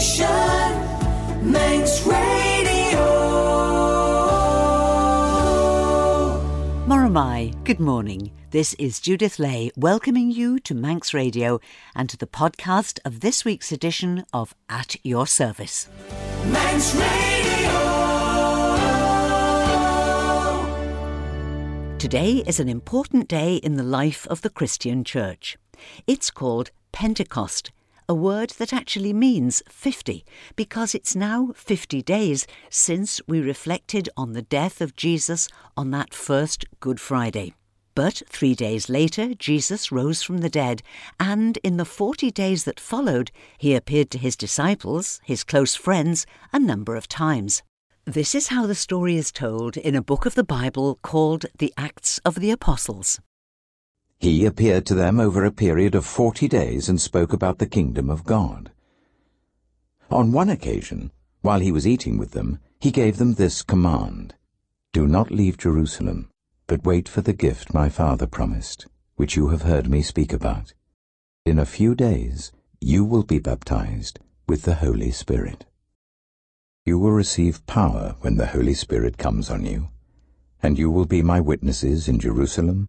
station, Manx Radio. Moghrey mie, good morning. This is Judith Ley welcoming you to Manx Radio and to the podcast of this week's edition of At Your Service. Manx Radio. Today is an important day in the life of the Christian Church. It's called Pentecost, a word that actually means 50, because it's now 50 days since we reflected on the death of Jesus on that first Good Friday. But three days later, Jesus rose from the dead, and in the 40 days that followed, he appeared to his disciples, his close friends, a number of times. This is how the story is told in a book of the Bible called the Acts of the Apostles. He appeared to them over a period of forty days and spoke about the kingdom of God. On one occasion, while he was eating with them, he gave them this command Do not leave Jerusalem, but wait for the gift my Father promised, which you have heard me speak about. In a few days you will be baptized with the Holy Spirit. You will receive power when the Holy Spirit comes on you, and you will be my witnesses in Jerusalem,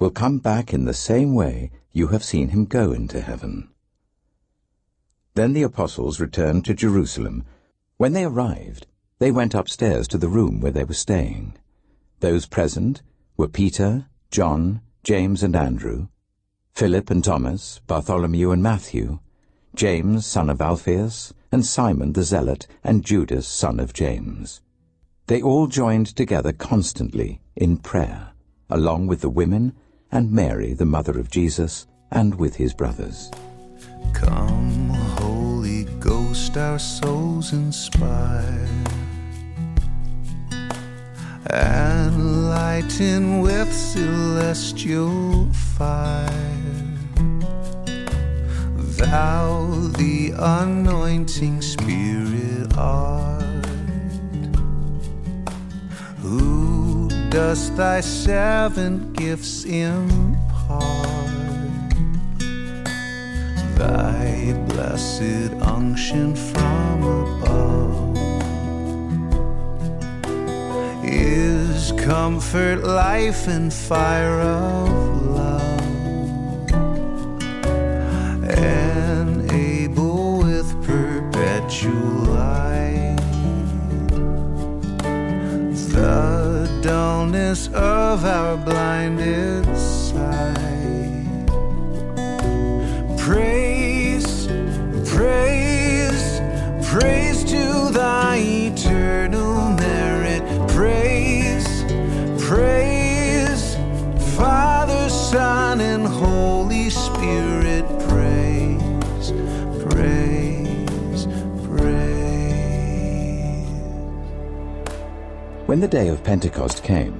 will come back in the same way you have seen him go into heaven. Then the apostles returned to Jerusalem. When they arrived, they went upstairs to the room where they were staying. Those present were Peter, John, James and Andrew, Philip and Thomas, Bartholomew and Matthew, James son of Alphaeus, and Simon the Zealot, and Judas son of James. They all joined together constantly in prayer, along with the women and Mary, the mother of Jesus, and with his brothers. Come, Holy Ghost, our souls inspire, and lighten with celestial fire. Thou, the anointing Spirit, art, dost thy seven gifts impart. Thy blessed unction from above is comfort, life, and fire of of our blinded sight. Praise, praise, praise to thy eternal merit. Praise, praise, Father, Son, and Holy Spirit. Praise, praise, praise. When the day of Pentecost came,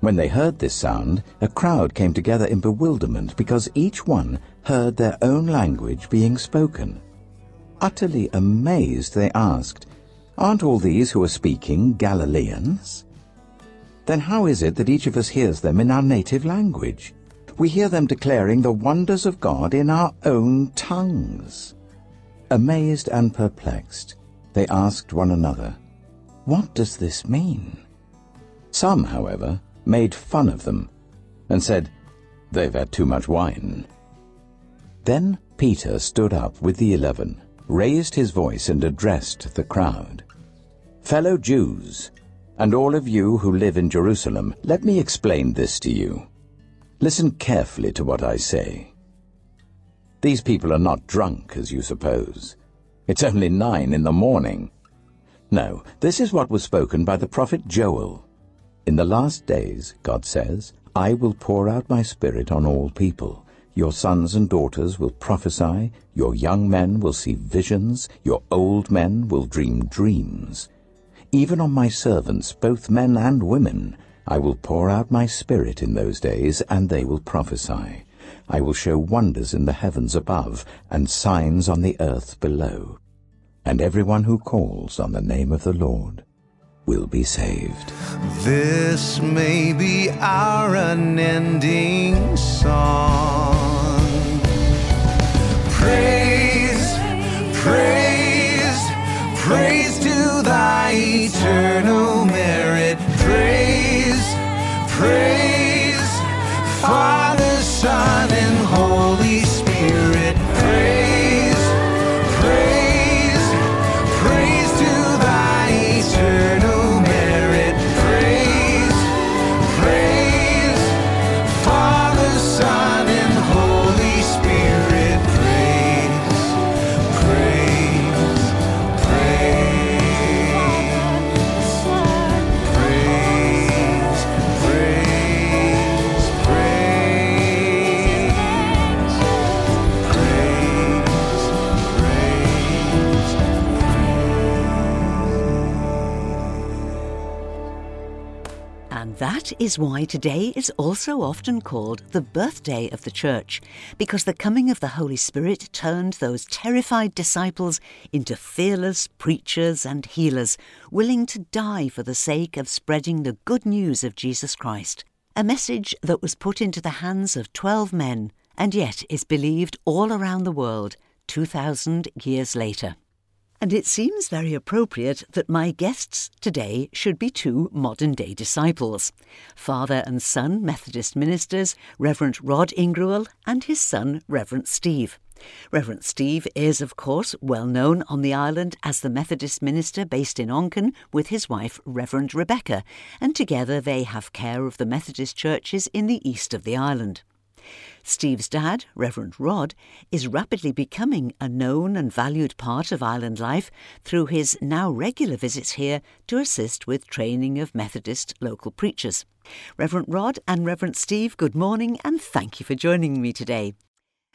When they heard this sound, a crowd came together in bewilderment because each one heard their own language being spoken. Utterly amazed, they asked, Aren't all these who are speaking Galileans? Then how is it that each of us hears them in our native language? We hear them declaring the wonders of God in our own tongues. Amazed and perplexed, they asked one another, What does this mean? Some, however, made fun of them and said, They've had too much wine. Then Peter stood up with the eleven, raised his voice and addressed the crowd. Fellow Jews, and all of you who live in Jerusalem, let me explain this to you. Listen carefully to what I say. These people are not drunk, as you suppose. It's only nine in the morning. No, this is what was spoken by the prophet Joel. In the last days, God says, I will pour out my spirit on all people. Your sons and daughters will prophesy, your young men will see visions, your old men will dream dreams. Even on my servants, both men and women, I will pour out my spirit in those days, and they will prophesy. I will show wonders in the heavens above, and signs on the earth below. And everyone who calls on the name of the Lord will be saved. This may be our unending song. Praise, praise, praise to thy eternal merit. Praise, praise, Father, Son, and Holy Spirit. Praise, is why today is also often called the birthday of the Church, because the coming of the Holy Spirit turned those terrified disciples into fearless preachers and healers, willing to die for the sake of spreading the good news of Jesus Christ. A message that was put into the hands of 12 men and yet is believed all around the world 2,000 years later. And it seems very appropriate that my guests today should be two modern day disciples father and son Methodist ministers, Reverend Rod Ingrouille and his son, Reverend Steve. Reverend Steve is, of course, well known on the island as the Methodist minister based in Onchan with his wife, Reverend Rebecca, and together they have care of the Methodist churches in the east of the island. Steve's dad, Reverend Rod, is rapidly becoming a known and valued part of island life through his now regular visits here to assist with training of Methodist local preachers. Reverend Rod and Reverend Steve, good morning and thank you for joining me today.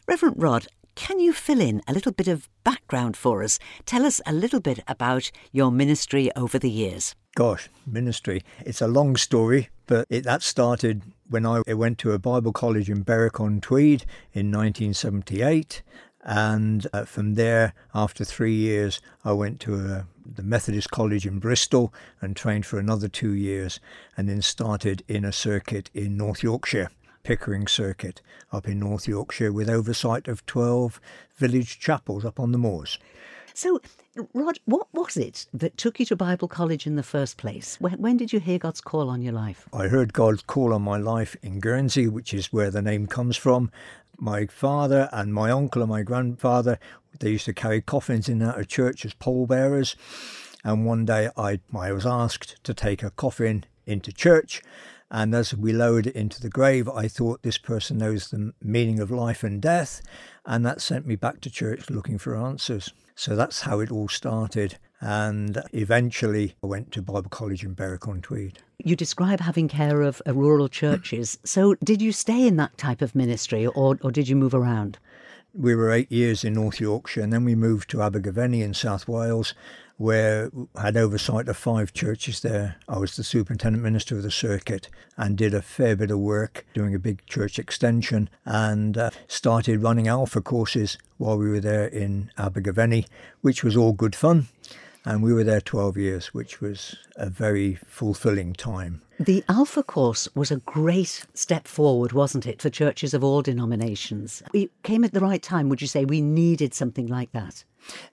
Reverend Rod, can you fill in a little bit of background for us? Tell us a little bit about your ministry over the years. Gosh, ministry. It's a long story, but it, that started when I went to a Bible college in Berwick on Tweed in 1978. And uh, from there, after three years, I went to a, the Methodist College in Bristol and trained for another two years, and then started in a circuit in North Yorkshire, Pickering Circuit, up in North Yorkshire, with oversight of 12 village chapels up on the moors. So, Rod, what was it that took you to Bible college in the first place? When, when did you hear God's call on your life? I heard God's call on my life in Guernsey, which is where the name comes from. My father and my uncle and my grandfather, they used to carry coffins in and out of church as pallbearers. And one day I, I was asked to take a coffin into church. And as we lowered it into the grave, I thought this person knows the meaning of life and death. And that sent me back to church looking for answers. So that's how it all started. And eventually I went to Bible College in Berwick on Tweed. You describe having care of uh, rural churches. So, did you stay in that type of ministry or, or did you move around? We were eight years in North Yorkshire and then we moved to Abergavenny in South Wales where I had oversight of five churches there. I was the superintendent minister of the circuit and did a fair bit of work doing a big church extension and uh, started running alpha courses while we were there in Abergavenny, which was all good fun. And we were there 12 years, which was a very fulfilling time. The Alpha course was a great step forward, wasn't it, for churches of all denominations? It came at the right time, would you say? We needed something like that.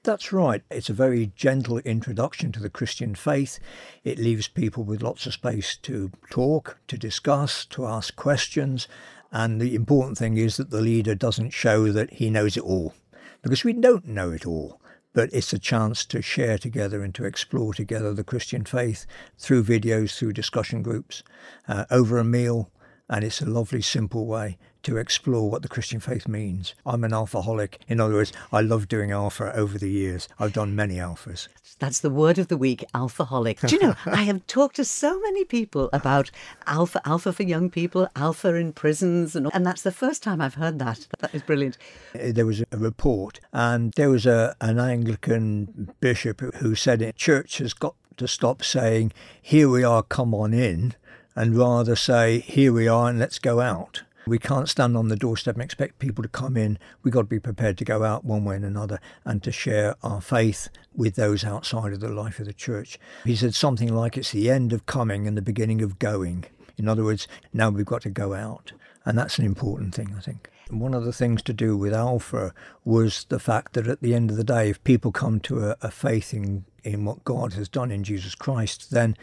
That's right. It's a very gentle introduction to the Christian faith. It leaves people with lots of space to talk, to discuss, to ask questions. And the important thing is that the leader doesn't show that he knows it all, because we don't know it all. But it's a chance to share together and to explore together the Christian faith through videos, through discussion groups, uh, over a meal. And it's a lovely, simple way to explore what the Christian faith means. I'm an alphaholic. In other words, I love doing alpha over the years. I've done many alphas. That's the word of the week, alphaholic. Do you know, I have talked to so many people about alpha, alpha for young people, alpha in prisons, and, and that's the first time I've heard that. That is brilliant. Uh, There was a report, and there was a, an Anglican bishop who said it, church has got to stop saying, here we are, come on in, and rather say, here we are, and let's go out. We can't stand on the doorstep and expect people to come in. We've got to be prepared to go out one way and another and to share our faith with those outside of the life of the church. He said something like it's the end of coming and the beginning of going. In other words, now we've got to go out. And that's an important thing, I think. One of the things to do with Alpha was the fact that at the end of the day, if people come to a, a faith in, in what God has done in Jesus Christ, then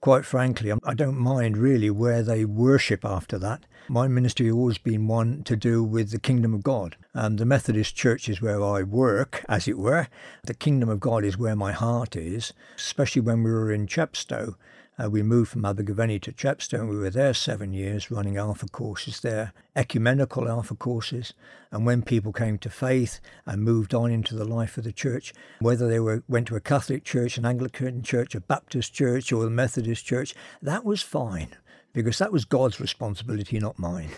quite frankly, I don't mind really where they worship after that. My ministry has always been one to do with the kingdom of God. And the Methodist Church is where I work, as it were. The kingdom of God is where my heart is, especially when we were in Chepstow. Uh, we moved from Abergavenny to Chepstow and we were there seven years running alpha courses there, ecumenical alpha courses. And when people came to faith and moved on into the life of the church, whether they were went to a Catholic church, an Anglican church, a Baptist church, or a Methodist church, that was fine because that was God's responsibility, not mine.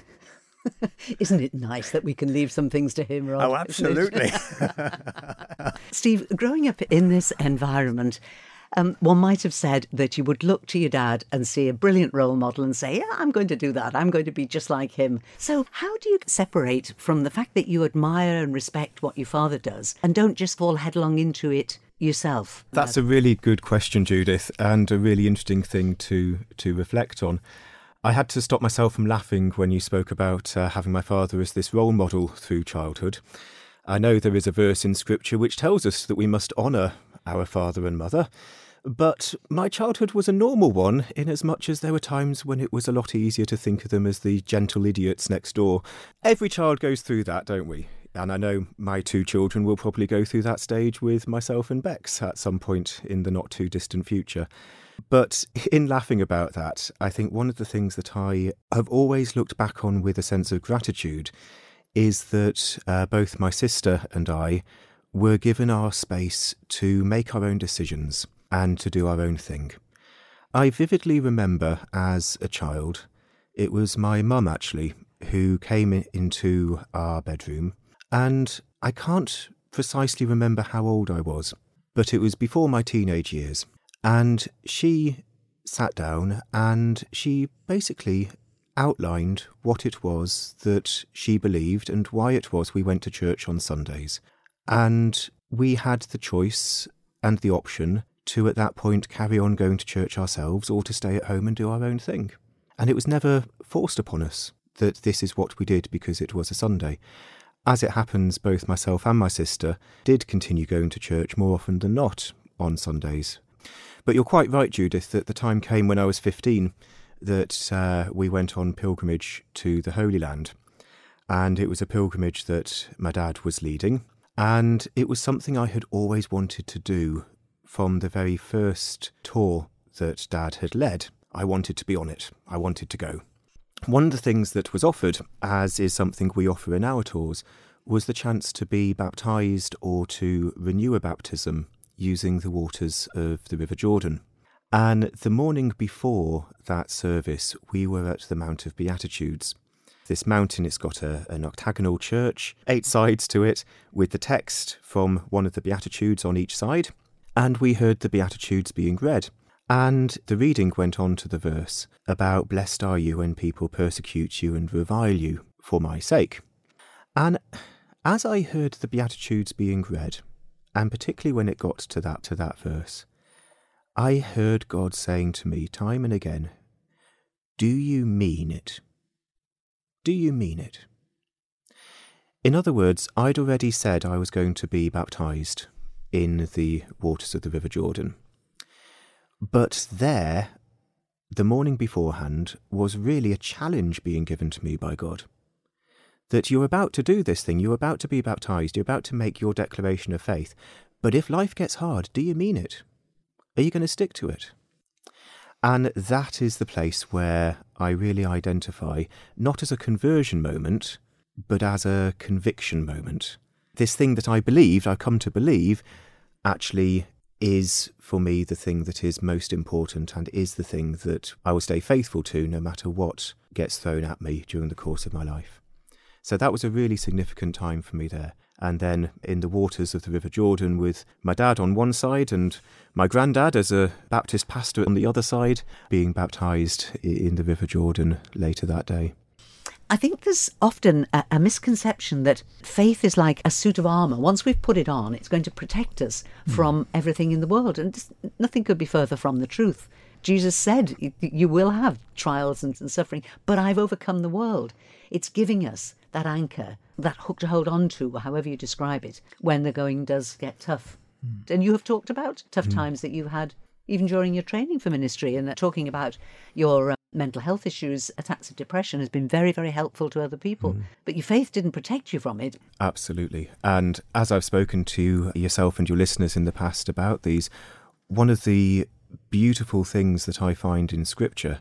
Isn't it nice that we can leave some things to him, Rod? Oh, absolutely. Steve, growing up in this environment, um, one might have said that you would look to your dad and see a brilliant role model and say, Yeah, I'm going to do that. I'm going to be just like him. So, how do you separate from the fact that you admire and respect what your father does and don't just fall headlong into it yourself? That's a really good question, Judith, and a really interesting thing to to reflect on. I had to stop myself from laughing when you spoke about uh, having my father as this role model through childhood. I know there is a verse in Scripture which tells us that we must honour our father and mother, but my childhood was a normal one, inasmuch as there were times when it was a lot easier to think of them as the gentle idiots next door. Every child goes through that, don't we? And I know my two children will probably go through that stage with myself and Bex at some point in the not too distant future. But in laughing about that, I think one of the things that I have always looked back on with a sense of gratitude is that uh, both my sister and I were given our space to make our own decisions and to do our own thing. I vividly remember as a child, it was my mum actually who came into our bedroom, and I can't precisely remember how old I was, but it was before my teenage years. And she sat down and she basically outlined what it was that she believed and why it was we went to church on Sundays. And we had the choice and the option to, at that point, carry on going to church ourselves or to stay at home and do our own thing. And it was never forced upon us that this is what we did because it was a Sunday. As it happens, both myself and my sister did continue going to church more often than not on Sundays. But you're quite right, Judith, that the time came when I was 15 that uh, we went on pilgrimage to the Holy Land. And it was a pilgrimage that my dad was leading. And it was something I had always wanted to do from the very first tour that dad had led. I wanted to be on it. I wanted to go. One of the things that was offered, as is something we offer in our tours, was the chance to be baptized or to renew a baptism using the waters of the River Jordan. And the morning before that service, we were at the Mount of Beatitudes. This mountain, it's got a, an octagonal church, eight sides to it, with the text from one of the Beatitudes on each side. And we heard the Beatitudes being read. And the reading went on to the verse about blessed are you when people persecute you and revile you for my sake. And as I heard the Beatitudes being read, and particularly when it got to that to that verse, I heard God saying to me time and again, Do you mean it? Do you mean it? In other words, I'd already said I was going to be baptized in the waters of the River Jordan. But there, the morning beforehand, was really a challenge being given to me by God. That you're about to do this thing, you're about to be baptized, you're about to make your declaration of faith, But if life gets hard, do you mean it? Are you going to stick to it? And that is the place where I really identify not as a conversion moment, but as a conviction moment. This thing that I believed, I come to believe, actually is for me the thing that is most important and is the thing that I will stay faithful to no matter what gets thrown at me during the course of my life. So that was a really significant time for me there. And then in the waters of the River Jordan with my dad on one side and my granddad as a Baptist pastor on the other side, being baptized in the River Jordan later that day. I think there's often a, a misconception that faith is like a suit of armour. Once we've put it on, it's going to protect us hmm. from everything in the world. And just, nothing could be further from the truth. Jesus said, "You- You will have trials and, and suffering, but I've overcome the world. It's giving us that anchor, that hook to hold on to, however you describe it, when the going does get tough. Hmm. And you have talked about tough hmm. times that you've had even during your training for ministry and that talking about your uh, mental health issues, attacks of depression has been very, very helpful to other people. Hmm. But your faith didn't protect you from it. Absolutely. And as I've spoken to yourself and your listeners in the past about these, one of the beautiful things that I find in Scripture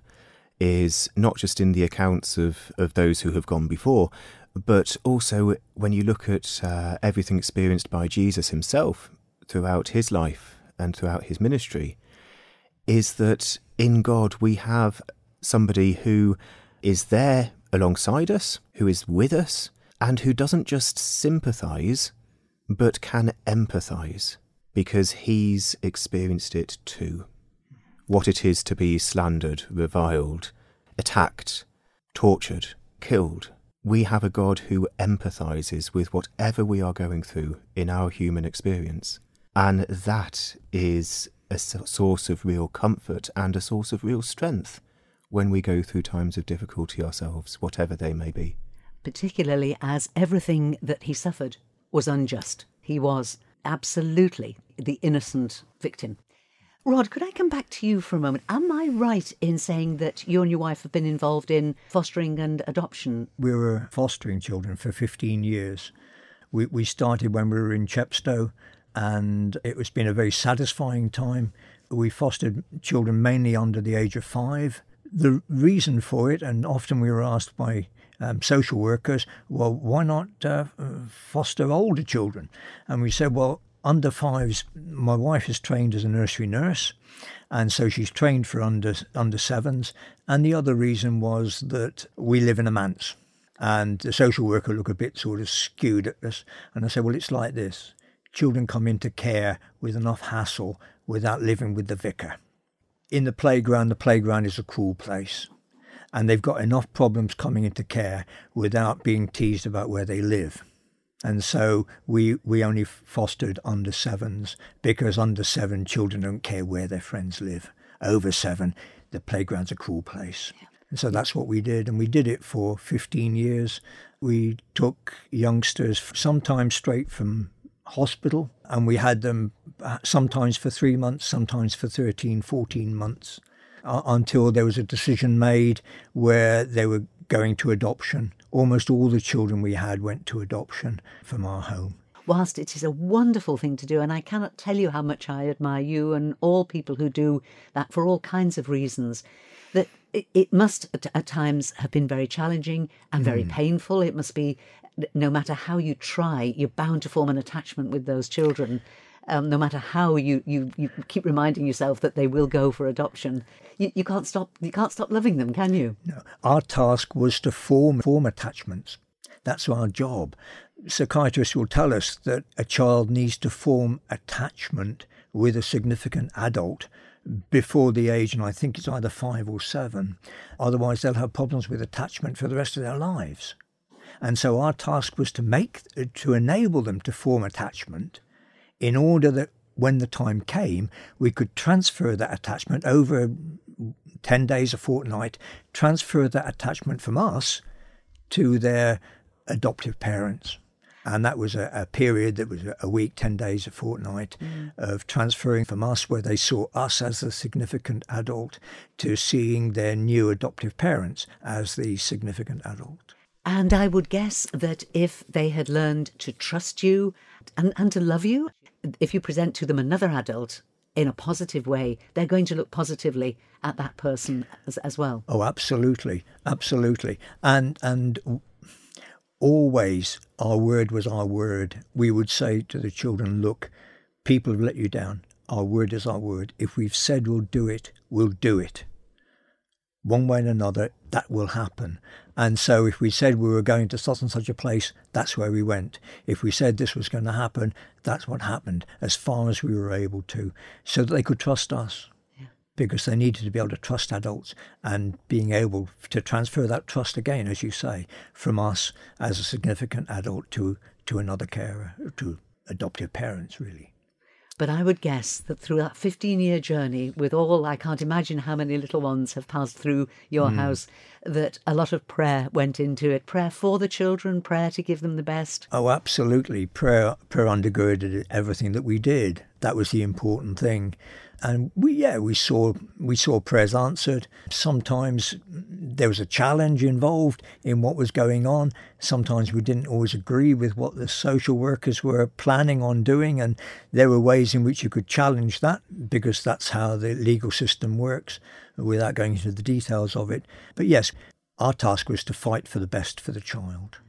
is not just in the accounts of, of those who have gone before, but also when you look at uh, everything experienced by Jesus himself throughout his life and throughout his ministry, is that in God we have somebody who is there alongside us, who is with us, and who doesn't just sympathize, but can empathize because he's experienced it too. What it is to be slandered, reviled, attacked, tortured, killed. We have a God who empathizes with whatever we are going through in our human experience. And that is a source of real comfort and a source of real strength when we go through times of difficulty ourselves, whatever they may be. particularly as everything that he suffered was unjust. He was absolutely the innocent victim. Rod, could I come back to you for a moment? Am I right in saying that you and your wife have been involved in fostering and adoption? We were fostering children for 15 years. We, we started when we were in Chepstow, and it has been a very satisfying time. We fostered children mainly under the age of five. The reason for it, and often we were asked by um, social workers, well, why not uh, foster older children? And we said, well, under fives, my wife is trained as a nursery nurse, and so she's trained for under under sevens. And the other reason was that we live in a manse, and the social worker looked a bit sort of skewed at us. And I said, well, it's like this: children come into care with enough hassle without living with the vicar. In the playground, the playground is a cruel place, and they've got enough problems coming into care without being teased about where they live. And so we, we only fostered under sevens because under seven children don't care where their friends live. Over seven, the playground's a cruel place. And so that's what we did. And we did it for 15 years. We took youngsters sometimes straight from hospital and we had them uh, sometimes for three months, sometimes for 13, 14 months uh, until there was a decision made where they were going to adoption. Almost all the children we had went to adoption from our home. Whilst it is a wonderful thing to do, and I cannot tell you how much I admire you and all people who do that for all kinds of reasons, that it, must at, at times have been very challenging and very hmm. painful. It must be, no matter how you try, you're bound to form an attachment with those children. Um, no matter how you, you, you keep reminding yourself that they will go for adoption, you, you can't stop you can't stop loving them, can you? No, our task was to form form attachments. That's our job. Psychiatrists will tell us that a child needs to form attachment with a significant adult before the age, and I think it's either five or seven. Otherwise, they'll have problems with attachment for the rest of their lives. And so our task was to make to enable them to form attachment in order that when the time came, we could transfer that attachment over 10 days, a fortnight, transfer that attachment from us to their adoptive parents. And that was a, a period that was a week, 10 days, a fortnight mm. of transferring from us, where they saw us as the significant adult, to seeing their new adoptive parents as the significant adult. And I would guess that if they had learned to trust you and, and to love you, if you present to them another adult in a positive way, they're going to look positively at that person as, as well. Oh, absolutely, absolutely, and and always our word was our word. We would say to the children, "Look, people have let you down. Our word is our word. If we've said we'll do it, we'll do it. One way or another, that will happen. And so, if we said we were going to such and such a place, that's where we went. If we said this was going to happen, that's what happened, as far as we were able to, so that they could trust us because they needed to be able to trust adults and being able to transfer that trust again, as you say, from us as a significant adult to, to another carer, to adoptive parents, really. But I would guess that through that 15 year journey, with all, I can't imagine how many little ones have passed through your Hmm. house, that a lot of prayer went into it. Prayer for the children, prayer to give them the best. Oh, absolutely. Prayer, prayer undergirded everything that we did. That was the important thing. And we, yeah, we saw we saw prayers answered. Sometimes there was a challenge involved in what was going on. Sometimes we didn't always agree with what the social workers were planning on doing, and there were ways in which you could challenge that because that's how the legal system works. Without going into the details of it, but yes, our task was to fight for the best for the child.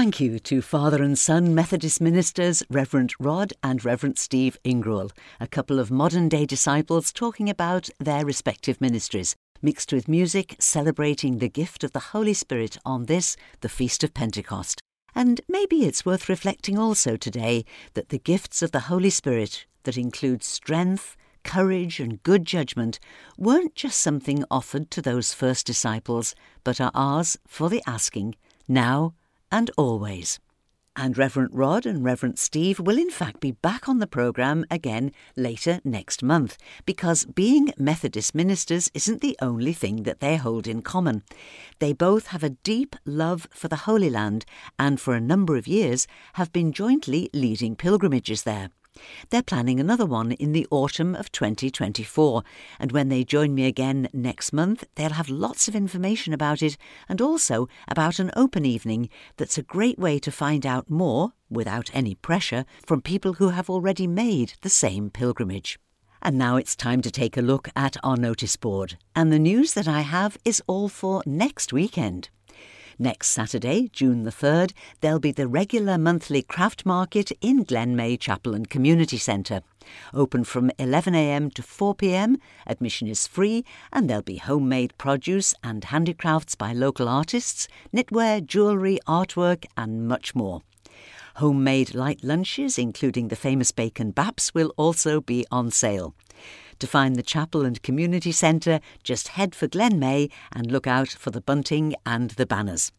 Thank you to father and son Methodist ministers Reverend Rod and Reverend Steve Ingrouille, a couple of modern day disciples talking about their respective ministries, mixed with music celebrating the gift of the Holy Spirit on this, the Feast of Pentecost. And maybe it's worth reflecting also today that the gifts of the Holy Spirit, that include strength, courage, and good judgment, weren't just something offered to those first disciples, but are ours for the asking, now and always. And Reverend Rod and Reverend Steve will in fact be back on the programme again later next month because being Methodist ministers isn't the only thing that they hold in common. They both have a deep love for the Holy Land and for a number of years have been jointly leading pilgrimages there. They're planning another one in the autumn of 2024, and when they join me again next month, they'll have lots of information about it and also about an open evening that's a great way to find out more, without any pressure, from people who have already made the same pilgrimage. And now it's time to take a look at our notice board. And the news that I have is all for next weekend. Next Saturday, June the 3rd, there'll be the regular monthly craft market in Glen Maye Chapel and Community Centre. Open from 11am to 4pm, admission is free, and there'll be homemade produce and handicrafts by local artists, knitwear, jewellery, artwork, and much more. Homemade light lunches, including the famous bacon baps, will also be on sale. To find the chapel and community centre, just head for Glen Maye and look out for the bunting and the banners.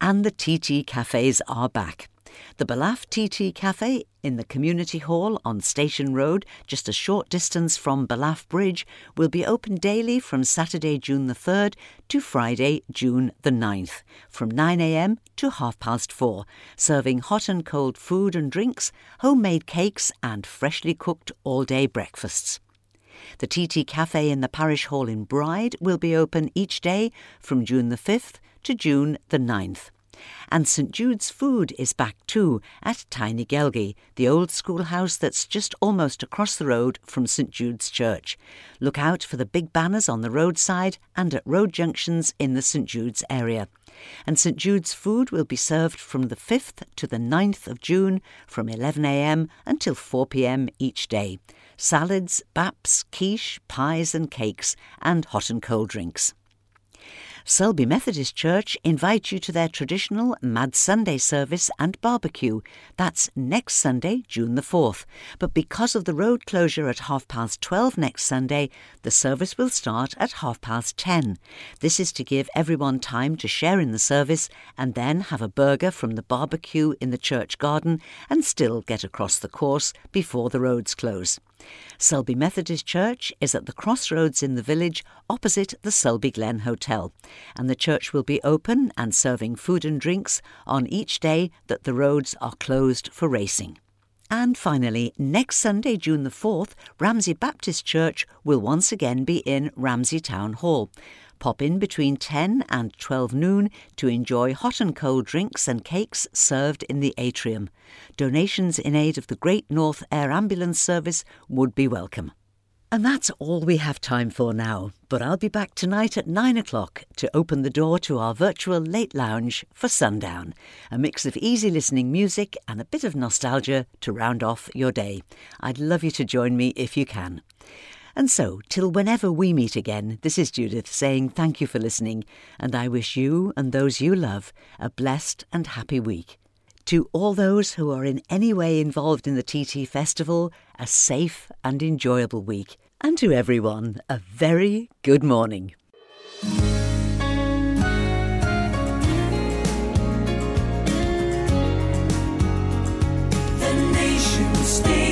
And the TT cafes are back. The Ballaugh TT Cafe in the Community Hall on Station Road, just a short distance from Ballaugh Bridge, will be open daily from Saturday, June the 3rd to Friday, June the 9th, from 9am to half past four, serving hot and cold food and drinks, homemade cakes, and freshly cooked all day breakfasts. The TT Cafe in the Parish Hall in Bride will be open each day from June the 5th to June the 9th. And St Jude's Food is back too at Tiny Gelgy, the old schoolhouse that's just almost across the road from St Jude's Church. Look out for the big banners on the roadside and at road junctions in the St Jude's area. And St Jude's Food will be served from the 5th to the 9th of June from 11am until 4pm each day. Salads, baps, quiche, pies and cakes, and hot and cold drinks. Sulby Methodist Church invite you to their traditional Mad Sunday service and barbecue. That's next Sunday, June the 4th. But because of the road closure at half past 12 next Sunday, the service will start at half past 10. This is to give everyone time to share in the service and then have a burger from the barbecue in the church garden and still get across the course before the roads close. Sulby Methodist Church is at the crossroads in the village opposite the Sulby Glen Hotel, and the church will be open and serving food and drinks on each day that the roads are closed for racing. And finally, next Sunday, June the 4th, Ramsey Baptist Church will once again be in Ramsey Town Hall. Pop in between 10 and 12 noon to enjoy hot and cold drinks and cakes served in the atrium. Donations in aid of the Great North Air Ambulance Service would be welcome. And that's all we have time for now, but I'll be back tonight at 9 o'clock to open the door to our virtual late lounge for sundown. A mix of easy listening music and a bit of nostalgia to round off your day. I'd love you to join me if you can. And so, till whenever we meet again, this is Judith saying thank you for listening, and I wish you and those you love a blessed and happy week. To all those who are in any way involved in the TT Festival, a safe and enjoyable week. And to everyone, a very good morning. The nation stands.